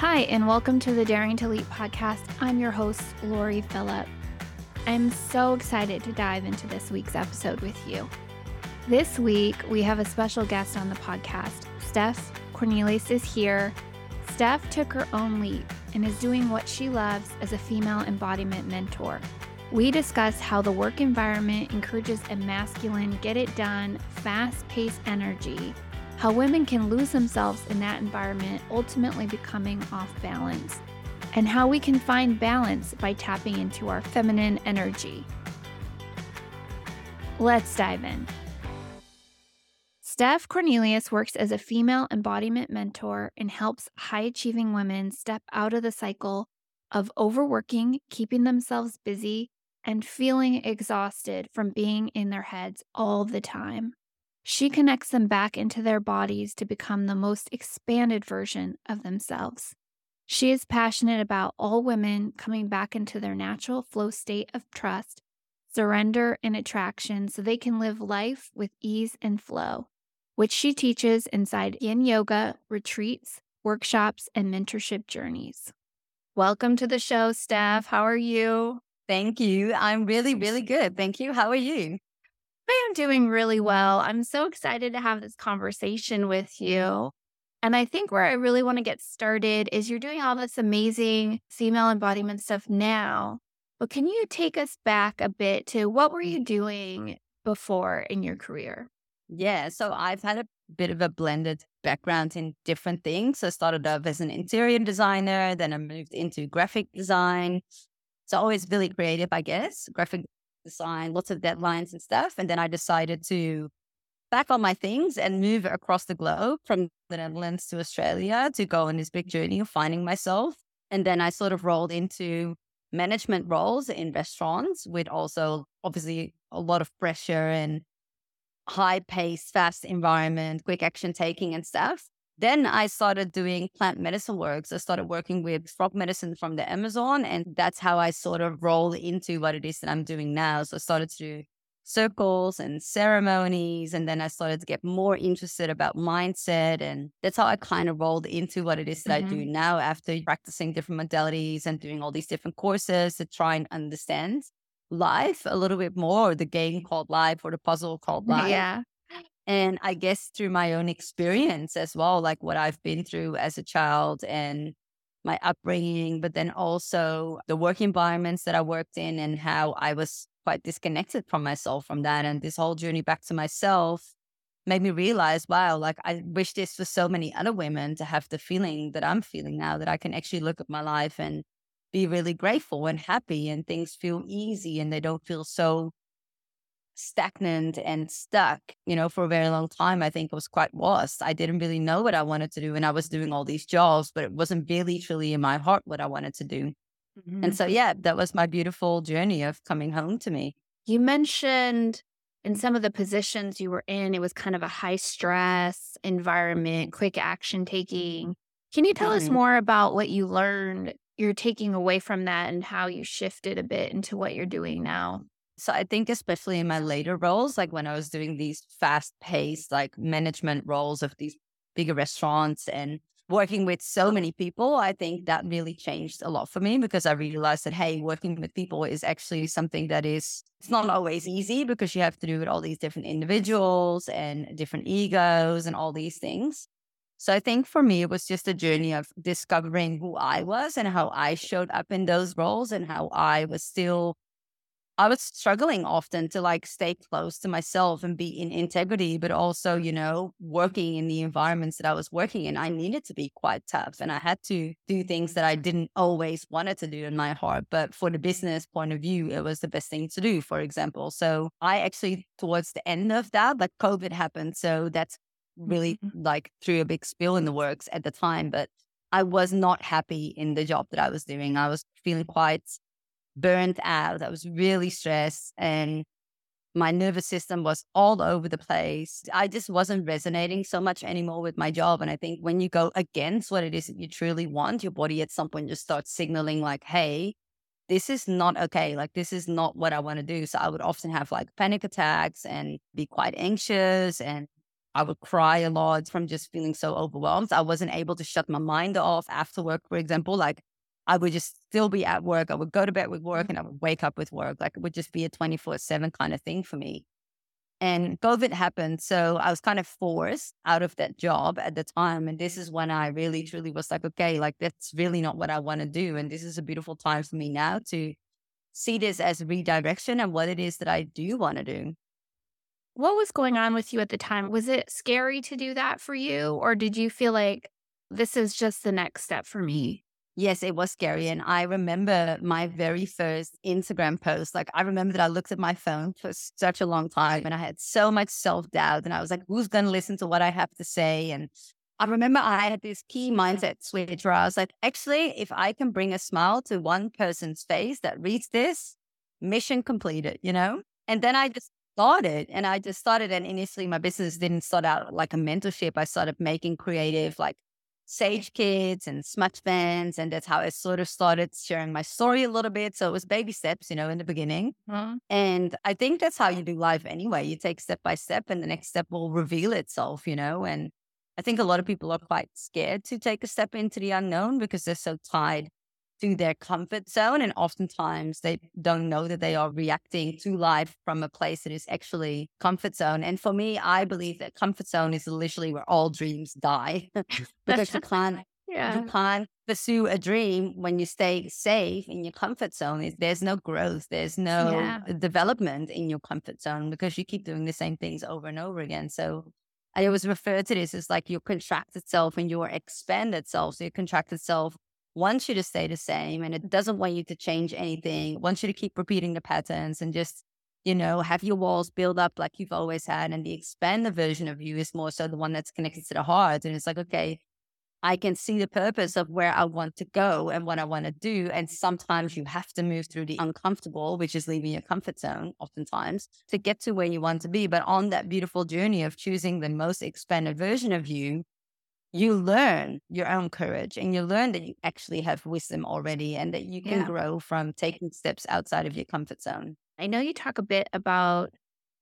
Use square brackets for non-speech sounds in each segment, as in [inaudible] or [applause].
Hi, and welcome to the Daring to Leap podcast. I'm your host, Loree Philip. I'm so excited to dive into this week's episode with you. This week, we have a special guest on the podcast. Steph Cornelisse is here. Steph took her own leap and is doing what she loves as a female embodiment mentor. We discuss how the work environment encourages a masculine, get it done, fast paced energy how women can lose themselves in that environment, ultimately becoming off balance, and how we can find balance by tapping into our feminine energy. Let's dive in. Steph Cornelisse works as a female embodiment mentor and helps high achieving women step out of the cycle of overworking, keeping themselves busy, and feeling exhausted from being in their heads all the time. She connects them back into their bodies to become the most expanded version of themselves. She is passionate about all women coming back into their natural flow state of trust, surrender, and attraction so they can live life with ease and flow, which she teaches inside yin yoga, retreats, workshops, and mentorship journeys. Welcome to the show, Steph. How are you? Thank you. I'm really, really good. Thank you. How are you? I am doing really well. I'm so excited to have this conversation with you. And I think where I really want to get started is you're doing all this amazing female embodiment stuff now. But can you take us back a bit to what were you doing before in your career? Yeah, so I've had a bit of a blended background in different things. I started off as an interior designer, then I moved into graphic design. So always really creative, I guess. Graphic design, lots of deadlines and stuff. And then I decided to back on my things and move across the globe from the Netherlands to Australia to go on this big journey of finding myself. And then I sort of rolled into management roles in restaurants with also obviously a lot of pressure and high pace, fast environment, quick action taking and stuff. Then I started doing plant medicine works. I started working with frog medicine from the Amazon. And that's how I sort of rolled into what it is that I'm doing now. So I started to do circles and ceremonies. And then I started to get more interested about mindset. And that's how I kind of rolled into what it is that mm-hmm. I do mm-hmm. now after practicing different modalities and doing all these different courses to try and understand life a little bit more, the game called life or the puzzle called [laughs] life. Yeah. And I guess through my own experience as well, like what I've been through as a child and my upbringing, but then also the work environments that I worked in and how I was quite disconnected from myself from that. And this whole journey back to myself made me realize, wow, like I wish this for so many other women to have the feeling that I'm feeling now that I can actually look at my life and be really grateful and happy and things feel easy and they don't feel so stagnant and stuck, you know, for a very long time. I think I was quite lost. I didn't really know what I wanted to do. And I was doing all these jobs, but it wasn't really truly in my heart what I wanted to do. Mm-hmm. And so, yeah, that was my beautiful journey of coming home to me. You mentioned in some of the positions you were in, it was kind of a high stress environment, quick action taking. Can you tell mm-hmm. us more about what you learned you're taking away from that and how you shifted a bit into what you're doing now? So I think especially in my later roles, like when I was doing these fast paced like management roles of these bigger restaurants and working with so many people, I think that really changed a lot for me because I realized that, hey, working with people is actually something that is, it's not always easy because you have to do with all these different individuals and different egos and all these things. So I think for me, it was just a journey of discovering who I was and how I showed up in those roles and how I was still I was struggling often to like stay close to myself and be in integrity, but also, you know, working in the environments that I was working in. I needed to be quite tough and I had to do things that I didn't always wanted to do in my heart. But for the business point of view, it was the best thing to do, for example. So I actually, towards the end of that, like COVID happened. So that's really mm-hmm. like threw a big spill in the works at the time. But I was not happy in the job that I was doing. I was feeling quite burnt out. I was really stressed and my nervous system was all over the place. I just wasn't resonating so much anymore with my job. And I think when you go against what it is that you truly want, your body at some point just starts signaling, like, hey, this is not okay. Like, this is not what I want to do. So I would often have like panic attacks and be quite anxious and I would cry a lot from just feeling so overwhelmed. I wasn't able to shut my mind off after work, for example. Like I would just still be at work. I would go to bed with work mm-hmm. and I would wake up with work. Like it would just be a 24 7 kind of thing for me. And COVID happened. So I was kind of forced out of that job at the time. And this is when I really, truly was like, okay, like that's really not what I want to do. And this is a beautiful time for me now to see this as redirection and what it is that I do want to do. What was going on with you at the time? Was it scary to do that for you? Or did you feel like this is just the next step for me? Yes, it was scary. And I remember my very first Instagram post. Like, I remember that I looked at my phone for such a long time and I had so much self doubt. And I was like, who's going to listen to what I have to say? And I remember I had this key mindset switch where I was like, actually, if I can bring a smile to one person's face that reads this, mission completed, you know? And then I just started and I just started. And initially, my business didn't start out like a mentorship. I started making creative, like Sage Kids and Smudge Bands. And that's how I sort of started sharing my story a little bit. So it was baby steps, you know, in the beginning. Mm-hmm. And I think that's how you do life anyway. You take step by step, and the next step will reveal itself, you know. And I think a lot of people are quite scared to take a step into the unknown because they're so tied to their comfort zone. And oftentimes they don't know that they are reacting to life from a place that is actually comfort zone. And for me, I believe that comfort zone is literally where all dreams die [laughs] because you can't. [laughs] Yeah. You can't pursue a dream when you stay safe in your comfort zone. There's no growth. There's no yeah. development in your comfort zone because you keep doing the same things over and over again. So I always refer to this as like your contracted self and your expanded self. So your contracted self wants you to stay the same and it doesn't want you to change anything, wants you to keep repeating the patterns and just, you know, have your walls build up like you've always had. And the expanded version of you is more so the one that's connected to the heart. And it's like, okay, I can see the purpose of where I want to go and what I want to do. And sometimes you have to move through the uncomfortable, which is leaving your comfort zone, oftentimes, to get to where you want to be. But on that beautiful journey of choosing the most expanded version of you, you learn your own courage and you learn that you actually have wisdom already and that you can yeah. grow from taking steps outside of your comfort zone. I know you talk a bit about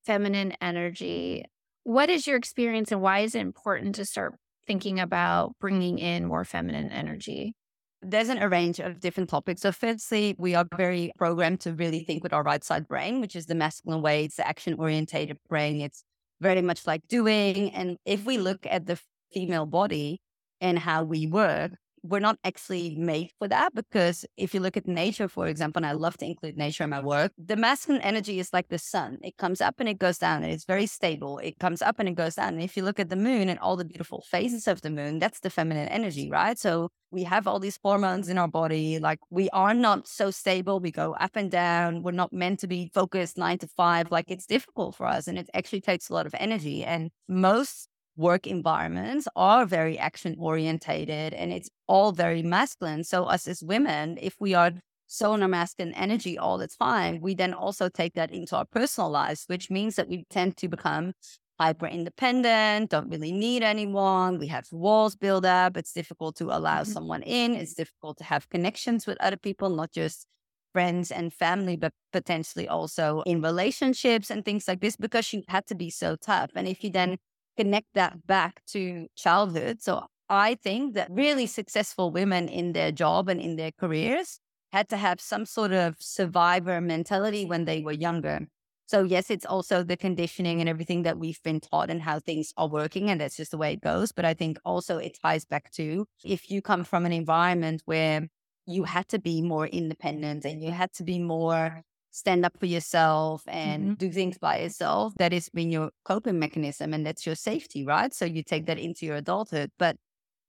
feminine energy. What is your experience and why is it important to start thinking about bringing in more feminine energy? There's an, a range of different topics. So, firstly, we are very programmed to really think with our right side brain, which is the masculine way. It's the action orientated brain. It's very much like doing. And if we look at the female body and how we work, we're not actually made for that because if you look at nature, for example, and I love to include nature in my work, the masculine energy is like the sun. It comes up and it goes down and it's very stable. It comes up and it goes down. And if you look at the moon and all the beautiful phases of the moon, that's the feminine energy, right? So we have all these hormones in our body. Like we are not so stable. We go up and down. We're not meant to be focused nine to five. Like it's difficult for us and it actually takes a lot of energy. And most work environments are very action orientated and it's all very masculine. So us as women, if we are so in our masculine energy all the time, we then also take that into our personal lives, which means that we tend to become hyper independent, don't really need anyone. We have walls built up. It's difficult to allow mm-hmm. someone in. It's difficult to have connections with other people, not just friends and family, but potentially also in relationships and things like this because you had to be so tough. And if you then connect that back to childhood. So I think that really successful women in their job and in their careers had to have some sort of survivor mentality when they were younger. So, yes, it's also the conditioning and everything that we've been taught and how things are working. And that's just the way it goes. But I think also it ties back to if you come from an environment where you had to be more independent and you had to be more stand up for yourself and mm-hmm. do things by yourself, that has been your coping mechanism and that's your safety, right? So you take that into your adulthood. But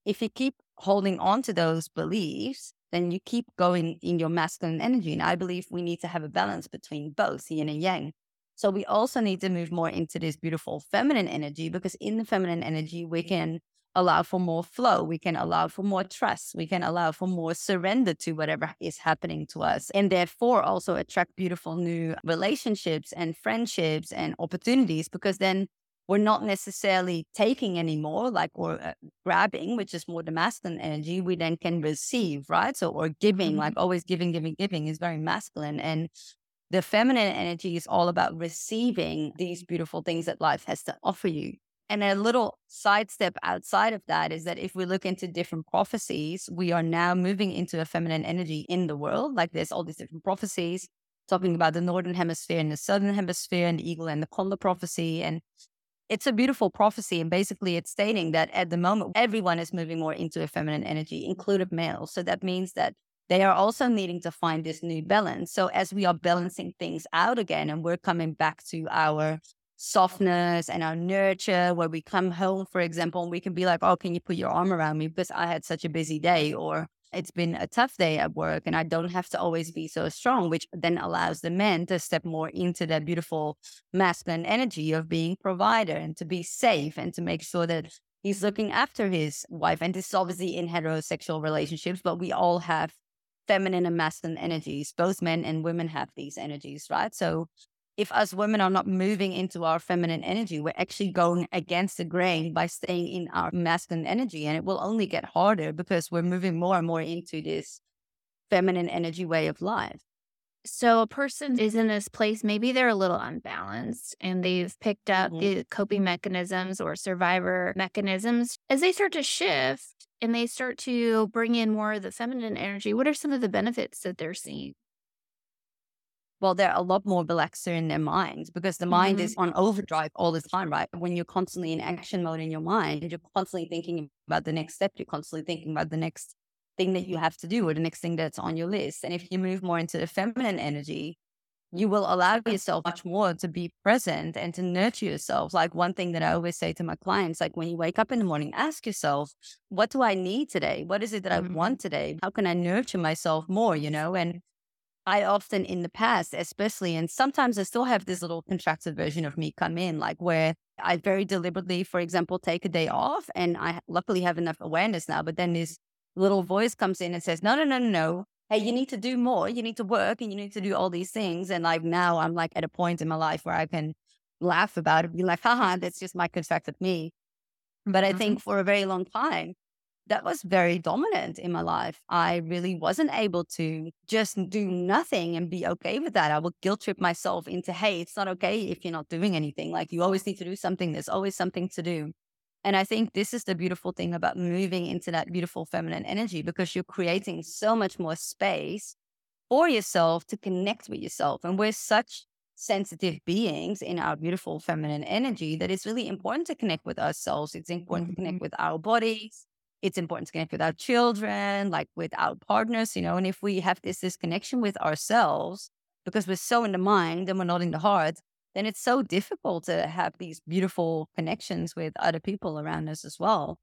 if you keep holding on to those beliefs, then you keep going in your masculine energy. And I believe we need to have a balance between both yin and yang. So we also need to move more into this beautiful feminine energy because in the feminine energy, we can allow for more flow. We can allow for more trust. We can allow for more surrender to whatever is happening to us. And therefore also attract beautiful new relationships and friendships and opportunities because then we're not necessarily taking anymore, like or uh, grabbing, which is more the masculine energy. We then can receive, right? So, or giving, mm-hmm. like always giving, giving, giving is very masculine. And the feminine energy is all about receiving these beautiful things that life has to offer you. And a little sidestep outside of that is that if we look into different prophecies, we are now moving into a feminine energy in the world. Like there's all these different prophecies talking about the northern hemisphere and the southern hemisphere and the eagle and the condor prophecy. And it's a beautiful prophecy. And basically, it's stating that at the moment, everyone is moving more into a feminine energy, including males. So that means that they are also needing to find this new balance. So as we are balancing things out again and we're coming back to our softness and our nurture where we come home for example and we can be like oh can you put your arm around me? Because i had such a busy day or it's been a tough day at work and i don't have to always be so strong which then allows the men to step more into that beautiful masculine energy of being provider and to be safe and to make sure that he's looking after his wife and this is obviously in heterosexual relationships but we all have feminine and masculine energies. Both men and women have these energies right? So if us women are not moving into our feminine energy, we're actually going against the grain by staying in our masculine energy. And it will only get harder because we're moving more and more into this feminine energy way of life. So a person is in this place, maybe they're a little unbalanced and they've picked up mm-hmm. the coping mechanisms or survivor mechanisms. As they start to shift and they start to bring in more of the feminine energy, what are some of the benefits that they're seeing? Well, they're a lot more relaxer in their minds because the mind mm-hmm. is on overdrive all the time, right? When you're constantly in action mode in your mind, you're constantly thinking about the next step, you're constantly thinking about the next thing that you have to do or the next thing that's on your list. And if you move more into the feminine energy, you will allow yourself much more to be present and to nurture yourself. Like one thing that I always say to my clients, like when you wake up in the morning, ask yourself, what do I need today? What is it that I mm-hmm. want today? How can I nurture myself more, you know? And I often in the past, especially, and sometimes I still have this little contracted version of me come in, like where I very deliberately, for example, take a day off and I luckily have enough awareness now, but then this little voice comes in and says, no, no, no, no, no. Hey, you need to do more. You need to work and you need to do all these things. And like now I'm like at a point in my life where I can laugh about it, be like, haha, that's just my contracted me. But I mm-hmm. think for a very long time, that was very dominant in my life. I really wasn't able to just do nothing and be okay with that. I would guilt trip myself into, hey, it's not okay if you're not doing anything. Like you always need to do something. There's always something to do. And I think this is the beautiful thing about moving into that beautiful feminine energy because you're creating so much more space for yourself to connect with yourself. And we're such sensitive beings in our beautiful feminine energy that it's really important to connect with ourselves. It's important mm-hmm. to connect with our bodies it's important to connect with our children, like with our partners, you know. And if we have this disconnection with ourselves because we're so in the mind and we're not in the heart, then it's so difficult to have these beautiful connections with other people around us as well.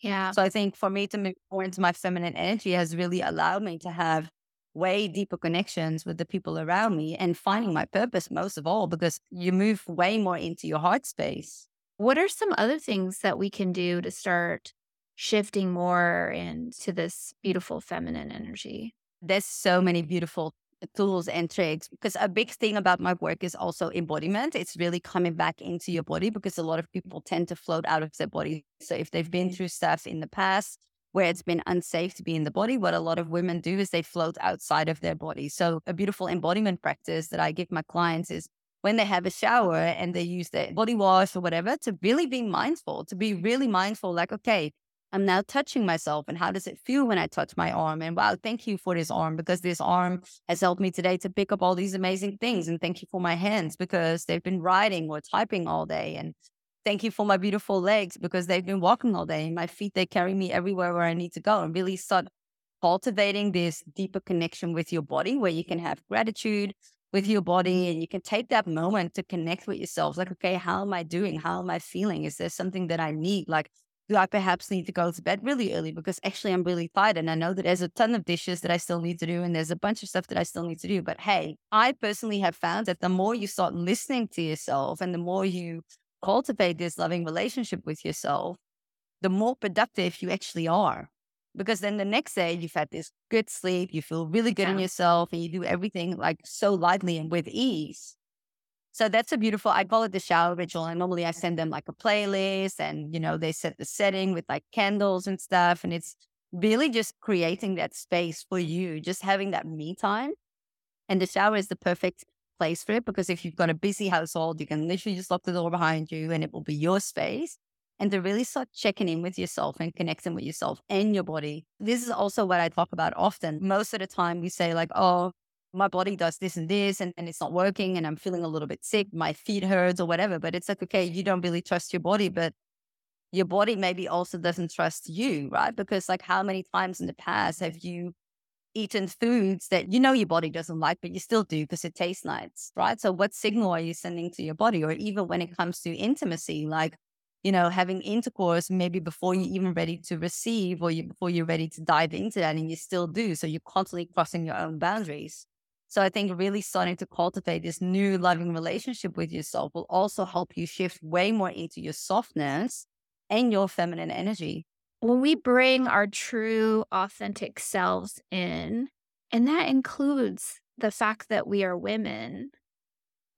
Yeah. So I think for me to move more into my feminine energy has really allowed me to have way deeper connections with the people around me and finding my purpose most of all because you move way more into your heart space. What are some other things that we can do to start shifting more into this beautiful feminine energy? There's so many beautiful tools and tricks because a big thing about my work is also embodiment. It's really coming back into your body because a lot of people tend to float out of their body. So if they've been through stuff in the past where it's been unsafe to be in the body, what a lot of women do is they float outside of their body. So a beautiful embodiment practice that I give my clients is when they have a shower and they use their body wash or whatever to really be mindful, to be really mindful, like, okay, I'm now touching myself and how does it feel when I touch my arm? And wow, thank you for this arm because this arm has helped me today to pick up all these amazing things. And thank you for my hands because they've been writing or typing all day. And thank you for my beautiful legs because they've been walking all day. And my feet, they carry me everywhere where I need to go and really start cultivating this deeper connection with your body where you can have gratitude with your body and you can take that moment to connect with yourself. Like, okay, how am I doing? How am I feeling? Is there something that I need? Like, do I perhaps need to go to bed really early because actually I'm really tired and I know that there's a ton of dishes that I still need to do and there's a bunch of stuff that I still need to do. But hey, I personally have found that the more you start listening to yourself and the more you cultivate this loving relationship with yourself, the more productive you actually are. Because then the next day you've had this good sleep, you feel really good yeah. in yourself, and you do everything like so lightly and with ease. So that's a beautiful, I call it the shower ritual. And normally I send them like a playlist and, you know, they set the setting with like candles and stuff. And it's really just creating that space for you, just having that me time. And the shower is the perfect place for it because if you've got a busy household, you can literally just lock the door behind you and it will be your space. and to really start checking in with yourself and connecting with yourself and your body. This is also what I talk about often. Most of the time, we say, like, oh, my body does this and this, and, and it's not working, and I'm feeling a little bit sick, my feet hurts or whatever. But it's like, okay, you don't really trust your body, but your body maybe also doesn't trust you, right? Because, like, how many times in the past have you eaten foods that you know your body doesn't like, but you still do because it tastes nice, right? So, what signal are you sending to your body? Or even when it comes to intimacy, like, you know, having intercourse maybe before you're even ready to receive or you, before you're ready to dive into that, and you still do. So, you're constantly crossing your own boundaries. So, I think really starting to cultivate this new loving relationship with yourself will also help you shift way more into your softness and your feminine energy when we bring our true, authentic selves in, and that includes the fact that we are women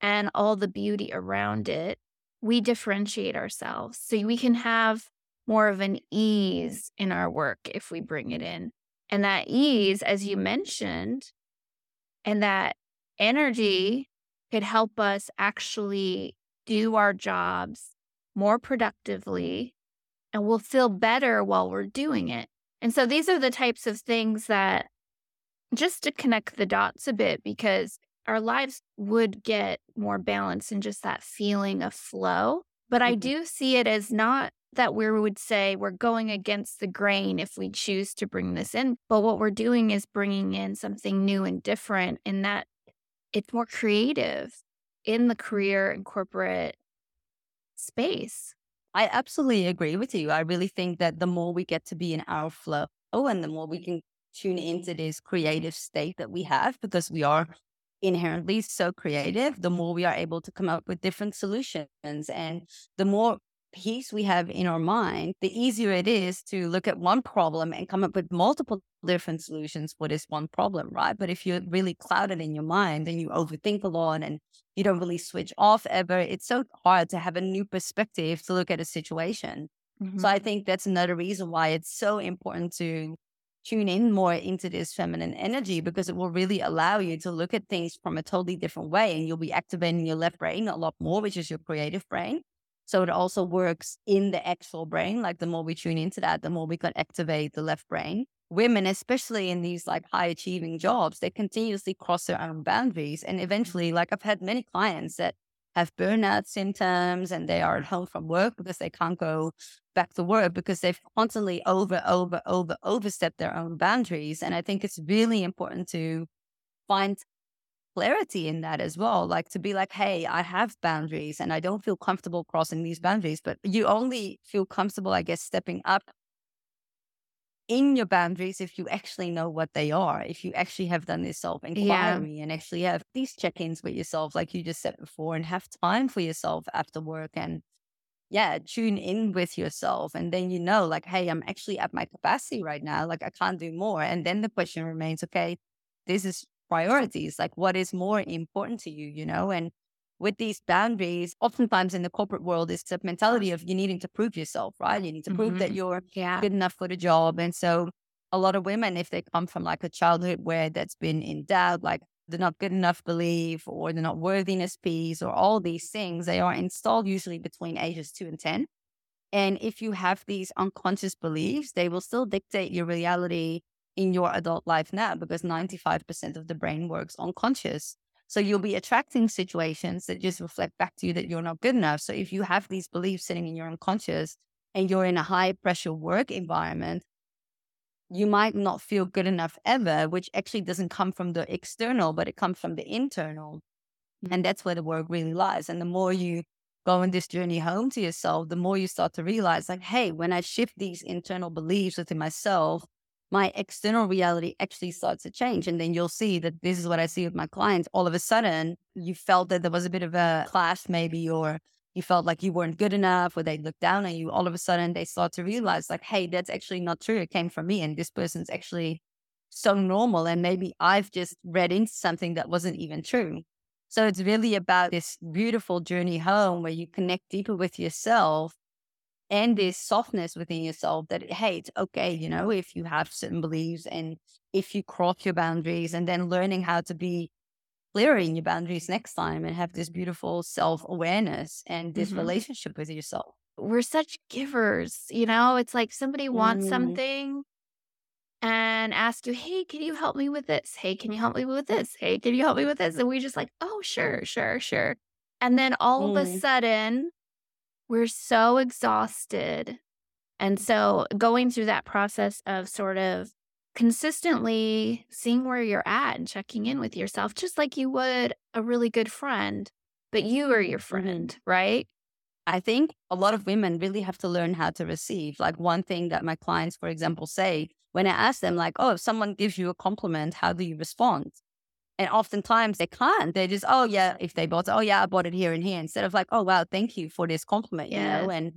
and all the beauty around it, we differentiate ourselves. So we can have more of an ease in our work if we bring it in. And that ease, as you mentioned, and that energy could help us actually do our jobs more productively and we'll feel better while we're doing it. And so these are the types of things that just to connect the dots a bit, because our lives would get more balanced and just that feeling of flow. But I mm-hmm. do see it as not that we would say we're going against the grain if we choose to bring this in. But what we're doing is bringing in something new and different, and that it's more creative in the career and corporate space. I absolutely agree with you. I really think that the more we get to be in our flow oh, and the more we can tune into this creative state that we have, because we are inherently so creative, the more we are able to come up with different solutions. And the more peace we have in our mind, the easier it is to look at one problem and come up with multiple different solutions for this one problem, right? But if you're really clouded in your mind and you overthink a lot and you don't really switch off ever, it's so hard to have a new perspective to look at a situation. Mm-hmm. So I think that's another reason why it's so important to tune in more into this feminine energy because it will really allow you to look at things from a totally different way and you'll be activating your left brain a lot more, which is your creative brain. So it also works in the actual brain. Like the more we tune into that, the more we can activate the left brain. Women, especially in these like high achieving jobs, they continuously cross their own boundaries. And eventually, like I've had many clients that have burnout symptoms and they are at home from work because they can't go back to work because they've constantly over, over, over, overstepped their own boundaries. And I think it's really important to find clarity in that as well. Like to be like, hey, I have boundaries and I don't feel comfortable crossing these boundaries, but you only feel comfortable, I guess, stepping up in your boundaries if you actually know what they are, if you actually have done this self inquiry yeah. and actually have these check ins with yourself, like you just said before, and have time for yourself after work and yeah, tune in with yourself. And then you know, like, hey, I'm actually at my capacity right now. Like, I can't do more. And then the question remains, okay, this is priorities, like what is more important to you, you know? And with these boundaries, oftentimes in the corporate world, is the mentality of you needing to prove yourself, right? You need to prove mm-hmm. that you're yeah. good enough for the job. And so a lot of women, if they come from like a childhood where that's been in doubt, like they're not good enough belief or they're not worthiness piece or all these things, they are installed usually between ages two and 10. And if you have these unconscious beliefs, they will still dictate your reality in your adult life now because 95% of the brain works unconscious. So you'll be attracting situations that just reflect back to you that you're not good enough. So if you have these beliefs sitting in your unconscious and you're in a high pressure work environment, you might not feel good enough ever, which actually doesn't come from the external, but it comes from the internal. Mm-hmm. And that's where the work really lies. And the more you go on this journey home to yourself, the more you start to realize, like, hey, when I shift these internal beliefs within myself, my external reality actually starts to change. And then you'll see that this is what I see with my clients. All of a sudden, you felt that there was a bit of a clash, maybe, or you felt like you weren't good enough, or they looked down on you. All of a sudden, they start to realize, like, hey, that's actually not true. It came from me. And this person's actually so normal. And maybe I've just read into something that wasn't even true. So it's really about this beautiful journey home where you connect deeper with yourself and this softness within yourself that hey it's okay you know if you have certain beliefs and if you cross your boundaries and then learning how to be clearer in your boundaries next time and have this beautiful self-awareness and this mm-hmm. relationship with yourself we're such givers, you know? It's like somebody wants Mm, something and ask you, "Hey, can you help me with this? Hey, can you help me with this? Hey, can you help me with this?" And we just like, "Oh, sure, sure, sure." And then all of a mm, sudden, we're so exhausted. And so going through that process of sort of consistently seeing where you're at and checking in with yourself, just like you would a really good friend, but you are your friend, mm-hmm. right? I think a lot of women really have to learn how to receive. Like one thing that my clients, for example, say when I ask them, like, oh, if someone gives you a compliment, how do you respond? And oftentimes they can't. They just, oh yeah, if they bought, it, oh yeah, I bought it here and here, instead of like, oh wow, thank you for this compliment, you know? And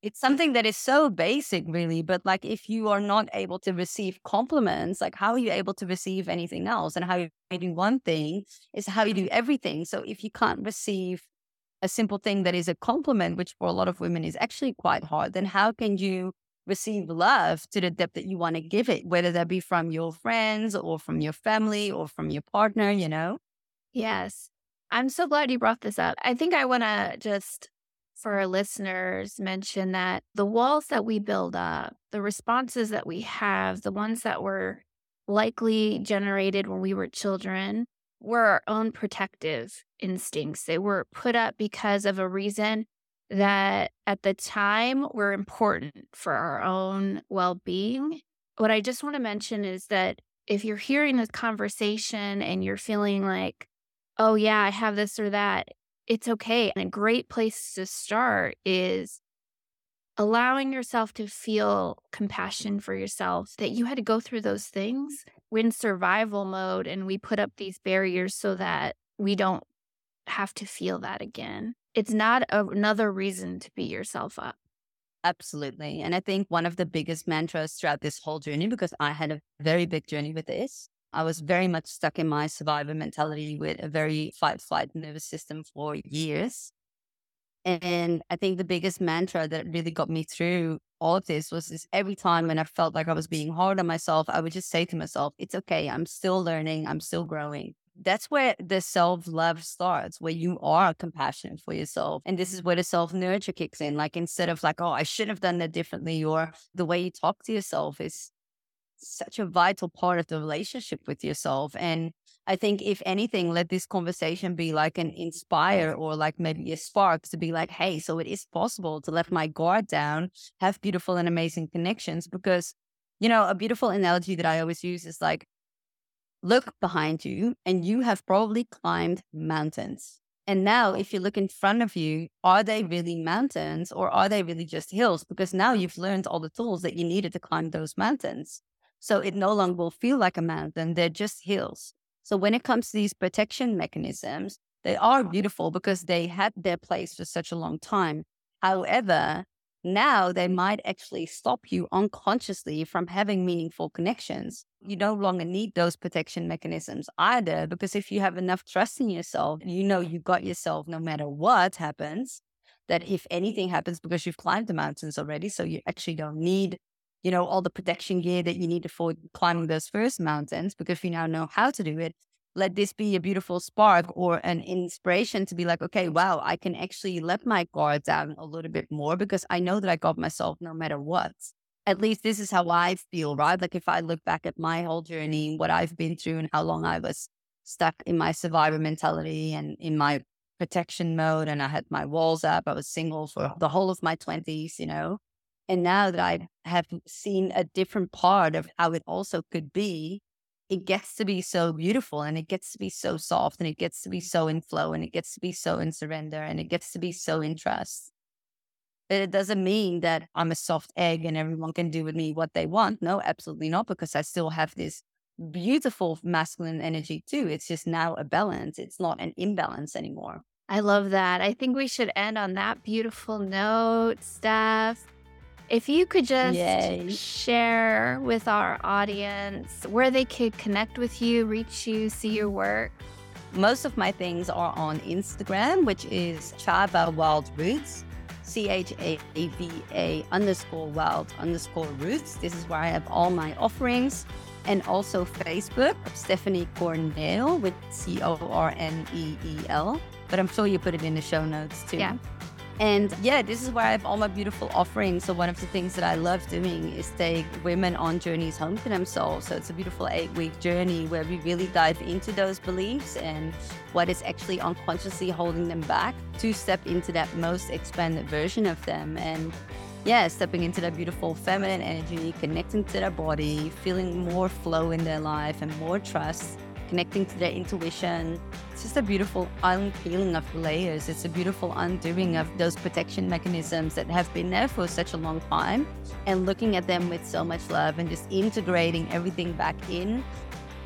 it's something that is so basic, really. But like, if you are not able to receive compliments, like, how are you able to receive anything else? And how you do one thing is how you do everything. So if you can't receive a simple thing that is a compliment, which for a lot of women is actually quite hard, then how can you receive love to the depth that you want to give it, whether that be from your friends or from your family or from your partner, you know? Yes. I'm so glad you brought this up. I think I want to just, for our listeners, mention that the walls that we build up, the responses that we have, the ones that were likely generated when we were children, were our own protective instincts. They were put up because of a reason that at the time were important for our own well being. What I just want to mention is that if you're hearing this conversation and you're feeling like, oh, yeah, I have this or that, it's okay. And a great place to start is allowing yourself to feel compassion for yourself that you had to go through those things. We're in survival mode and we put up these barriers so that we don't have to feel that again. It's not a, another reason to beat yourself up. Absolutely. And I think one of the biggest mantras throughout this whole journey, because I had a very big journey with this, I was very much stuck in my survivor mentality with a very fight flight nervous system for years. And I think the biggest mantra that really got me through all of this was this every time when I felt like I was being hard on myself, I would just say to myself, it's okay. I'm still learning. I'm still growing. That's where the self love starts, where you are compassionate for yourself. And this is where the self nurture kicks in. Like instead of like, oh, I should have done that differently, or the way you talk to yourself is such a vital part of the relationship with yourself. And I think, if anything, let this conversation be like an inspire or like maybe a spark to be like, hey, so it is possible to let my guard down, have beautiful and amazing connections. Because, you know, a beautiful analogy that I always use is like, look behind you and you have probably climbed mountains. And now, oh. if you look in front of you, are they really mountains or are they really just hills? Because now you've learned all the tools that you needed to climb those mountains. So it no longer will feel like a mountain, they're just hills. So when it comes to these protection mechanisms, they are uh-huh. beautiful because they had their place for such a long time. However, now they might actually stop you unconsciously from having meaningful connections. You no longer need those protection mechanisms either, because if you have enough trust in yourself, you know you got yourself no matter what happens, that if anything happens because you've climbed the mountains already, so you actually don't need, you know, all the protection gear that you needed for climbing those first mountains, because you now know how to do it let this be a beautiful spark or an inspiration to be like, okay, wow, I can actually let my guard down a little bit more because I know that I got myself no matter what. At least this is how I feel, right? Like if I look back at my whole journey, what I've been through and how long I was stuck in my survivor mentality and in my protection mode and I had my walls up. I was single for the whole of my 20s, you know. And now that I have seen a different part of how it also could be, it gets to be so beautiful and it gets to be so soft and it gets to be mm. so in flow and it gets to be so in surrender and it gets to be so in trust. But it doesn't mean that I'm a soft egg and everyone can do with me what they want. No, absolutely not, because I still have this beautiful masculine energy too. It's just now a balance. It's not an imbalance anymore. I love that. I think we should end on that beautiful note, Steph. If you could just Yay. share with our audience where they could connect with you, reach you, see your work. Most of my things are on Instagram, which is Chava Wild Roots, C H A V A underscore wild underscore roots. This is where I have all my offerings. And also Facebook, Stephanie Corneel with C O R N E E L. But I'm sure you put it in the show notes too. Yeah. And yeah, this is where I have all my beautiful offerings. So one of the things that I love doing is take women on journeys home to themselves. So it's a beautiful eight week journey where we really dive into those beliefs and what is actually unconsciously holding them back to step into that most expanded version of them. And yeah, stepping into that beautiful feminine energy, connecting to their body, feeling more flow in their life and more trust connecting to their intuition. It's just a beautiful unpeeling of layers. It's a beautiful undoing of those protection mechanisms that have been there for such a long time and looking at them with so much love and just integrating everything back in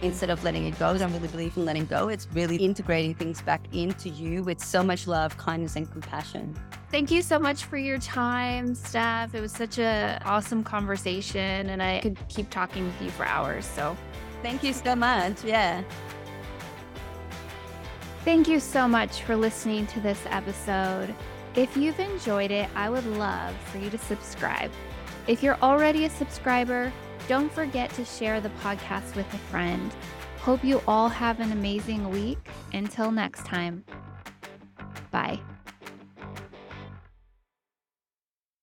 instead of letting it go. I don't really believe in letting go. It's really integrating things back into you with so much love, kindness, and compassion. Thank you so much for your time, Steph. It was such a awesome conversation, and I could keep talking with you for hours. So Thank you so much. Yeah. Thank you so much for listening to this episode. If you've enjoyed it, I would love for you to subscribe. If you're already a subscriber, don't forget to share the podcast with a friend. Hope you all have an amazing week. Until next time, bye.